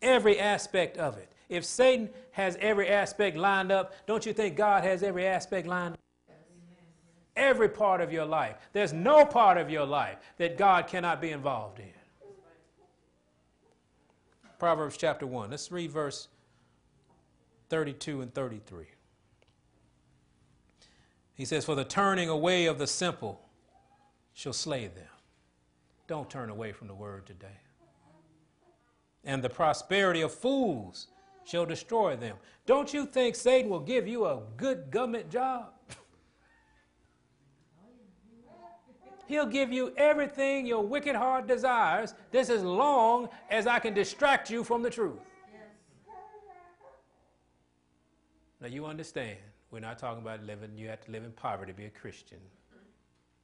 Every aspect of it. If Satan has every aspect lined up, don't you think God has every aspect lined up? Every part of your life. There's no part of your life that God cannot be involved in. Proverbs chapter 1. Let's read verse 32 and 33. He says, For the turning away of the simple shall slay them. Don't turn away from the word today. And the prosperity of fools shall destroy them. Don't you think Satan will give you a good government job? [LAUGHS] He'll give you everything your wicked heart desires, just as long as I can distract you from the truth. Now, you understand, we're not talking about living, you have to live in poverty to be a Christian.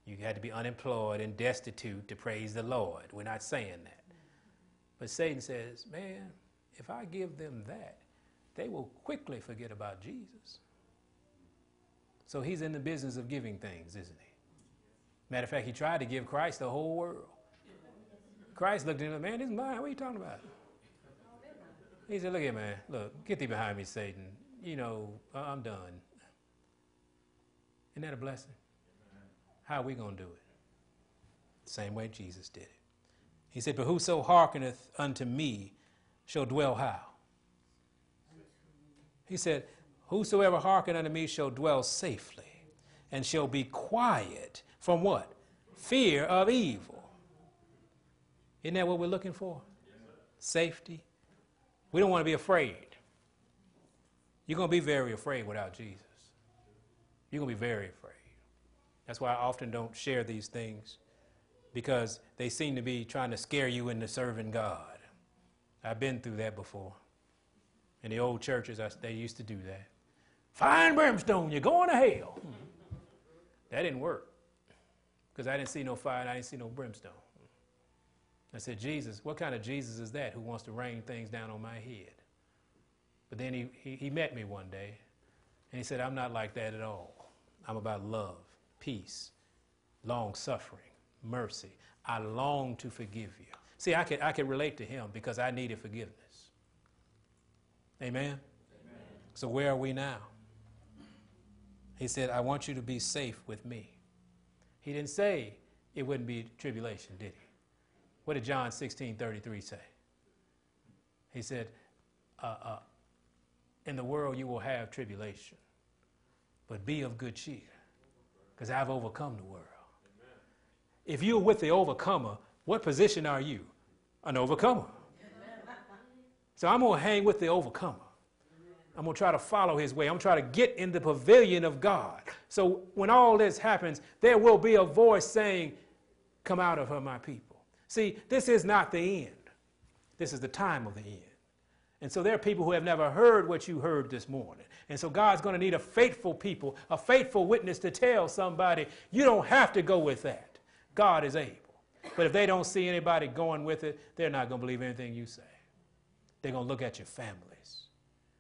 You had to be unemployed and destitute to praise the Lord. We're not saying that. But Satan says, man, if I give them that, they will quickly forget about Jesus. So he's in the business of giving things, isn't he? Matter of fact, he tried to give Christ the whole world. Christ looked at him, man, this is mine. What are you talking about? He said, look here, man. Look, get thee behind me, Satan. You know, I'm done. Isn't that a blessing? How are we going to do it? Same way Jesus did it. He said, But whoso hearkeneth unto me shall dwell how? He said, Whosoever hearken unto me shall dwell safely and shall be quiet from what? Fear of evil. Isn't that what we're looking for? Safety. We don't want to be afraid. You're going to be very afraid without Jesus. You're going to be very afraid. That's why I often don't share these things because they seem to be trying to scare you into serving God. I've been through that before. In the old churches, I, they used to do that. Fine brimstone, you're going to hell. That didn't work because I didn't see no fire and I didn't see no brimstone. I said, Jesus, what kind of Jesus is that who wants to rain things down on my head? But then he, he, he met me one day and he said, I'm not like that at all. I'm about love, peace, long suffering, mercy. I long to forgive you. See, I could, I could relate to him because I needed forgiveness. Amen? Amen? So, where are we now? He said, I want you to be safe with me. He didn't say it wouldn't be tribulation, did he? What did John 16 33 say? He said, uh, uh, In the world you will have tribulation, but be of good cheer, because I've overcome the world. Amen. If you're with the overcomer, what position are you? An overcomer. So I'm going to hang with the overcomer. I'm going to try to follow his way. I'm to try to get in the pavilion of God. So when all this happens, there will be a voice saying, Come out of her, my people. See, this is not the end. This is the time of the end. And so there are people who have never heard what you heard this morning. And so God's going to need a faithful people, a faithful witness to tell somebody, you don't have to go with that. God is able. But if they don't see anybody going with it, they're not going to believe anything you say. They're going to look at your families.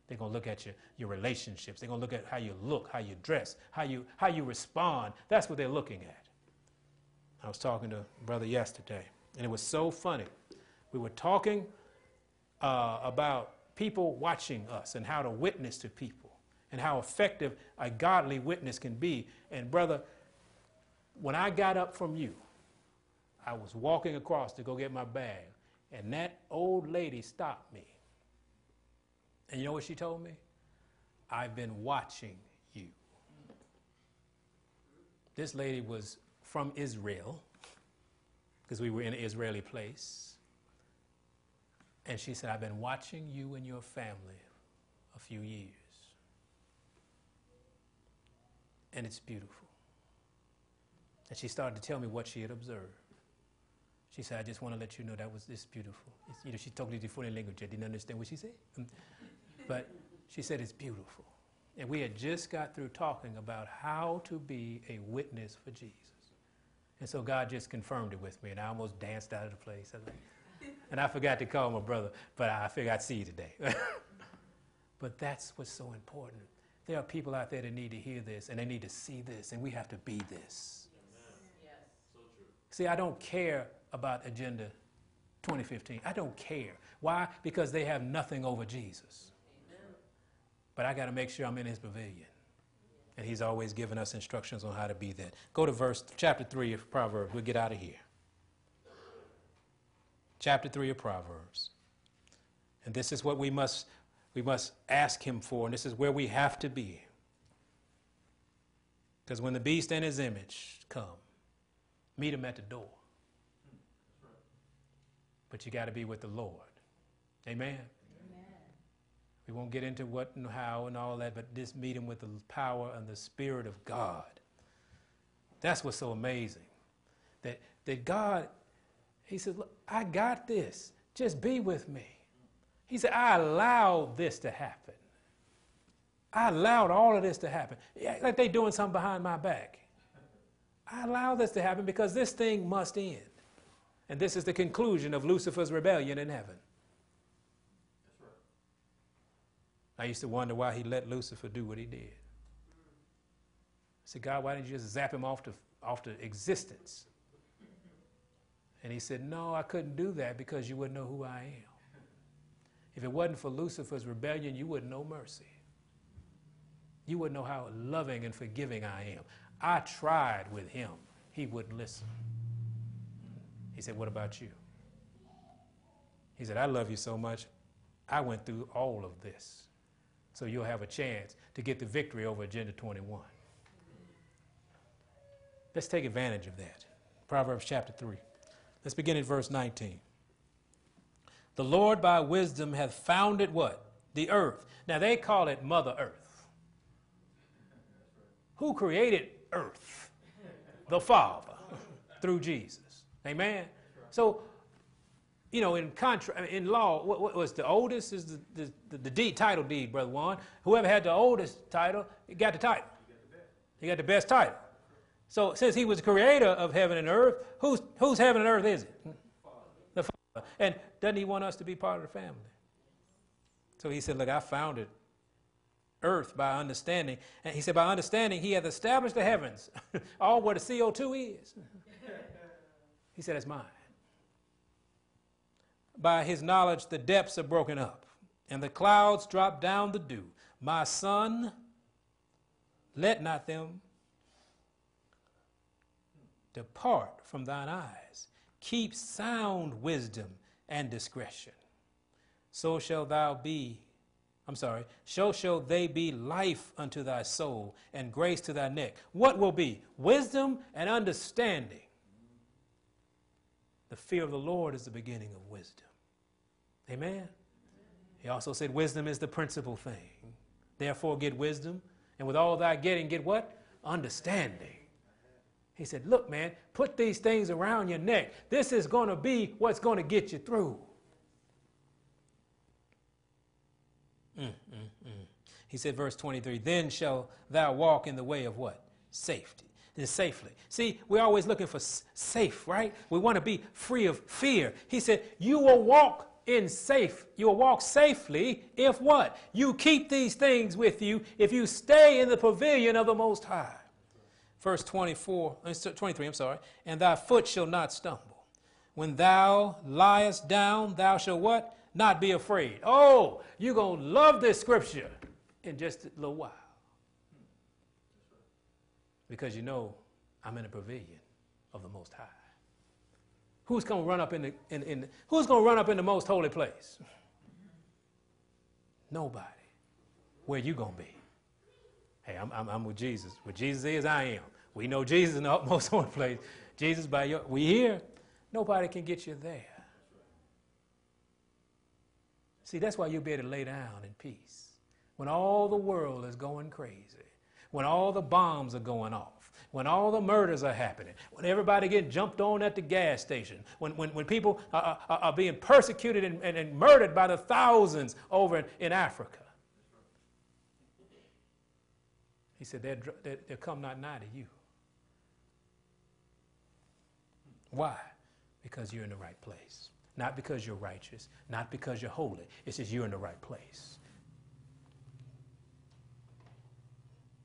They're going to look at your, your relationships. They're going to look at how you look, how you dress, how you, how you respond. That's what they're looking at. I was talking to brother yesterday, and it was so funny. We were talking uh, about people watching us and how to witness to people and how effective a godly witness can be. And, brother, when I got up from you, I was walking across to go get my bag, and that old lady stopped me. And you know what she told me? I've been watching you. This lady was from Israel, because we were in an Israeli place. And she said, I've been watching you and your family a few years. And it's beautiful. And she started to tell me what she had observed. She said, I just want to let you know that was this beautiful. It's, you know, she the foreign language. I didn't understand what she said. But she said it's beautiful. And we had just got through talking about how to be a witness for Jesus. And so God just confirmed it with me, and I almost danced out of the place. [LAUGHS] And I forgot to call my brother, but I figured I'd see you today. [LAUGHS] but that's what's so important. There are people out there that need to hear this, and they need to see this, and we have to be this. Yes. So see, I don't care about Agenda 2015. I don't care. Why? Because they have nothing over Jesus. But I got to make sure I'm in his pavilion. And he's always given us instructions on how to be that. Go to verse chapter 3 of Proverbs. We'll get out of here. Chapter 3 of Proverbs. And this is what we must we must ask him for, and this is where we have to be. Because when the beast and his image come, meet him at the door. But you got to be with the Lord. Amen. We won't get into what and how and all that, but just meet him with the power and the Spirit of God. That's what's so amazing. That, that God, he said, Look, I got this. Just be with me. He said, I allowed this to happen. I allowed all of this to happen. Like they doing something behind my back. I allowed this to happen because this thing must end. And this is the conclusion of Lucifer's rebellion in heaven. I used to wonder why he let Lucifer do what he did. I said, God, why didn't you just zap him off to, off to existence? And he said, No, I couldn't do that because you wouldn't know who I am. If it wasn't for Lucifer's rebellion, you wouldn't know mercy. You wouldn't know how loving and forgiving I am. I tried with him, he wouldn't listen. He said, What about you? He said, I love you so much, I went through all of this so you'll have a chance to get the victory over Agenda 21. Let's take advantage of that. Proverbs chapter 3. Let's begin at verse 19. The Lord by wisdom hath founded what? The earth. Now they call it Mother Earth. Who created earth? The Father through Jesus. Amen. So you know, in contra- in law, what, what, was the oldest is the, the, the, the deed, title deed, Brother Juan. Whoever had the oldest title, got the title. He got the best title. So since he was the creator of heaven and earth, who's, whose heaven and earth is it? The Father. And doesn't he want us to be part of the family? So he said, look, I founded earth by understanding. And he said, by understanding, he hath established the heavens, [LAUGHS] all where the CO2 is. [LAUGHS] he said, that's mine. By his knowledge, the depths are broken up, and the clouds drop down the dew. My son, let not them depart from thine eyes. Keep sound wisdom and discretion. So shall thou be, I'm sorry, so shall they be life unto thy soul and grace to thy neck. What will be? Wisdom and understanding. The fear of the Lord is the beginning of wisdom. Amen. He also said, Wisdom is the principal thing. Therefore, get wisdom. And with all thy getting, get what? Understanding. He said, Look, man, put these things around your neck. This is going to be what's going to get you through. Mm, mm, mm. He said, verse 23, Then shall thou walk in the way of what? Safety. And safely. See, we're always looking for safe, right? We want to be free of fear. He said, You will walk in safe, you'll walk safely if what? You keep these things with you if you stay in the pavilion of the Most High. Verse 24, uh, 23, I'm sorry, and thy foot shall not stumble. When thou liest down, thou shalt what? not be afraid. Oh, you're going to love this scripture in just a little while. Because you know I'm in a pavilion of the Most High. Who's going to run up in the, in, in, who's going to run up in the most holy place? Nobody. Where you going to be? Hey, I'm, I'm, I'm with Jesus. Where Jesus is, I am. We know Jesus in the utmost [LAUGHS] holy place. Jesus by your, we here. Nobody can get you there. See, that's why you'll be able to lay down in peace. When all the world is going crazy, when all the bombs are going off, when all the murders are happening, when everybody getting jumped on at the gas station, when, when, when people are, are, are being persecuted and, and, and, murdered by the thousands over in, in Africa. He said, they'll, they'll come not nigh to you. Why? Because you're in the right place. Not because you're righteous, not because you're holy. It's just you're in the right place.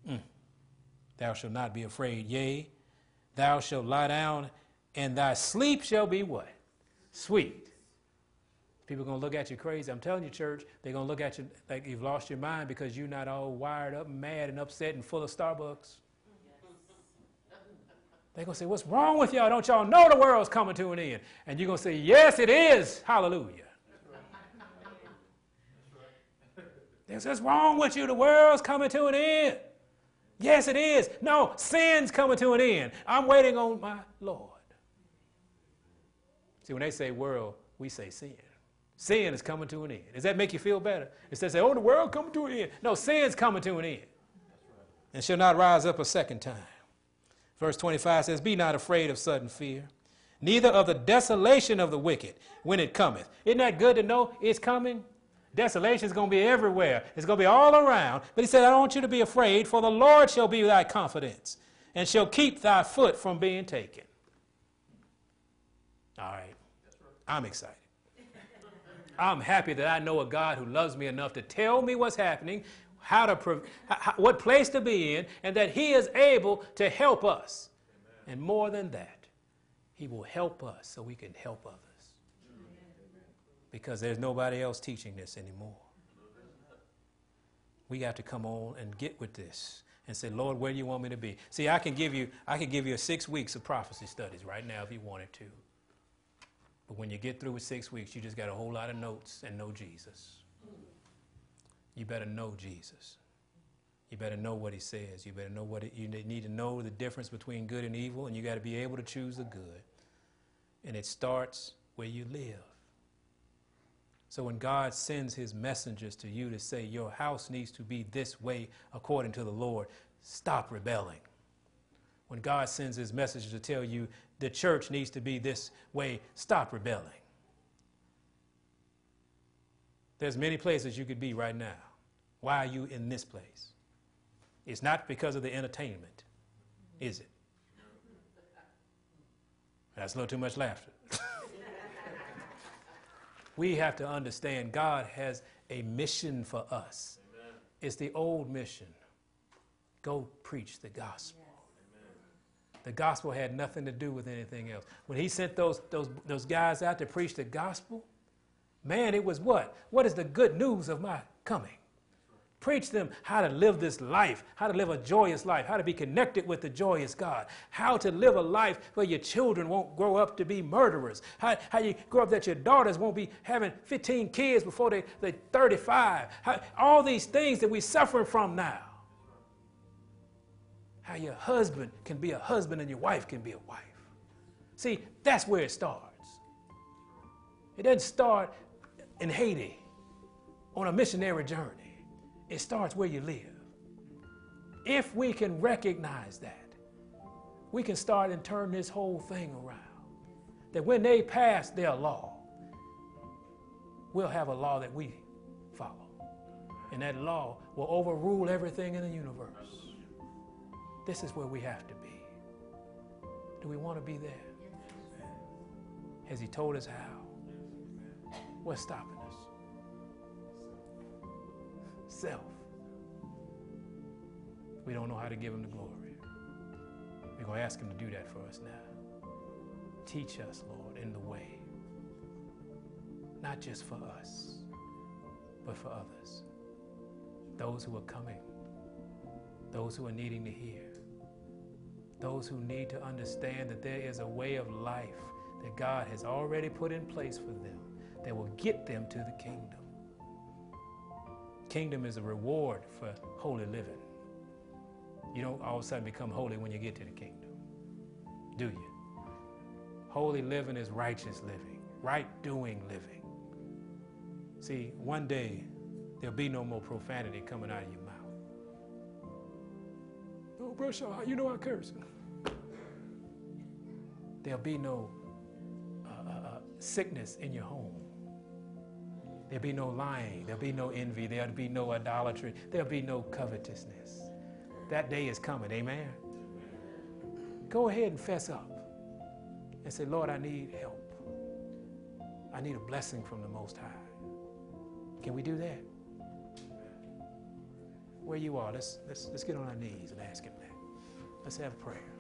Mm. Thou shalt not be afraid. Yea, thou shalt lie down, and thy sleep shall be what? Sweet. People are going to look at you crazy. I'm telling you, church, they're going to look at you like you've lost your mind because you're not all wired up, mad, and upset, and full of Starbucks. They're going to say, What's wrong with y'all? Don't y'all know the world's coming to an end? And you're going to say, Yes, it is. Hallelujah. They say, What's wrong with you? The world's coming to an end. Yes, it is. No, sin's coming to an end. I'm waiting on my Lord. See, when they say world, we say sin. Sin is coming to an end. Does that make you feel better? Instead of say, oh, the world coming to an end. No, sin's coming to an end. And shall not rise up a second time. Verse 25 says, Be not afraid of sudden fear, neither of the desolation of the wicked when it cometh. Isn't that good to know it's coming? Desolation is going to be everywhere. It's going to be all around. But he said, I don't want you to be afraid, for the Lord shall be thy confidence, and shall keep thy foot from being taken. All right. I'm excited. I'm happy that I know a God who loves me enough to tell me what's happening, how to, how, what place to be in, and that He is able to help us. Amen. And more than that, He will help us so we can help others. Because there's nobody else teaching this anymore. We got to come on and get with this and say, Lord, where do you want me to be? See, I can give you, I can give you six weeks of prophecy studies right now if you wanted to. But when you get through with six weeks, you just got a whole lot of notes and know Jesus you better know Jesus. You better know what he says. You better know what it, you need to know the difference between good and evil, and you got to be able to choose the good. And it starts where you live. So when God sends his messengers to you to say your house needs to be this way according to the Lord, stop rebelling. When God sends his messengers to tell you the church needs to be this way, stop rebelling. There's many places you could be right now. Why are you in this place? It's not because of the entertainment, is it? That's a little too much laughter. We have to understand God has a mission for us. Amen. It's the old mission go preach the gospel. Yes. The gospel had nothing to do with anything else. When he sent those, those, those guys out to preach the gospel, Man, it was what? What is the good news of my coming? Preach them how to live this life, how to live a joyous life, how to be connected with the joyous God, how to live a life where your children won't grow up to be murderers, how, how you grow up that your daughters won't be having 15 kids before they, they're 35, how, all these things that we're suffering from now. How your husband can be a husband and your wife can be a wife. See, that's where it starts. It doesn't start in Haiti on a missionary journey. It starts where you live. If we can recognize that, we can start and turn this whole thing around. That when they pass their law, we'll have a law that we follow. And that law will overrule everything in the universe. This is where we have to be. Do we want to be there? Has He told us how? What's stopping us? Self. We don't know how to give him the glory. We're going to ask him to do that for us now. Teach us, Lord, in the way. not just for us, but for others. Those who are coming, those who are needing to hear, those who need to understand that there is a way of life that God has already put in place for them that will get them to the kingdom. Kingdom is a reward for holy living. You don't all of a sudden become holy when you get to the kingdom, do you? Holy living is righteous living, right doing living. See, one day there'll be no more profanity coming out of your mouth. Oh, brush off. You know I curse. There'll be no uh, uh, uh, sickness in your home. There'll be no lying. There'll be no envy. There'll be no idolatry. There'll be no covetousness. That day is coming. Amen. Go ahead and fess up and say, Lord, I need help. I need a blessing from the Most High. Can we do that? Where you are, let's, let's, let's get on our knees and ask Him that. Let's have a prayer.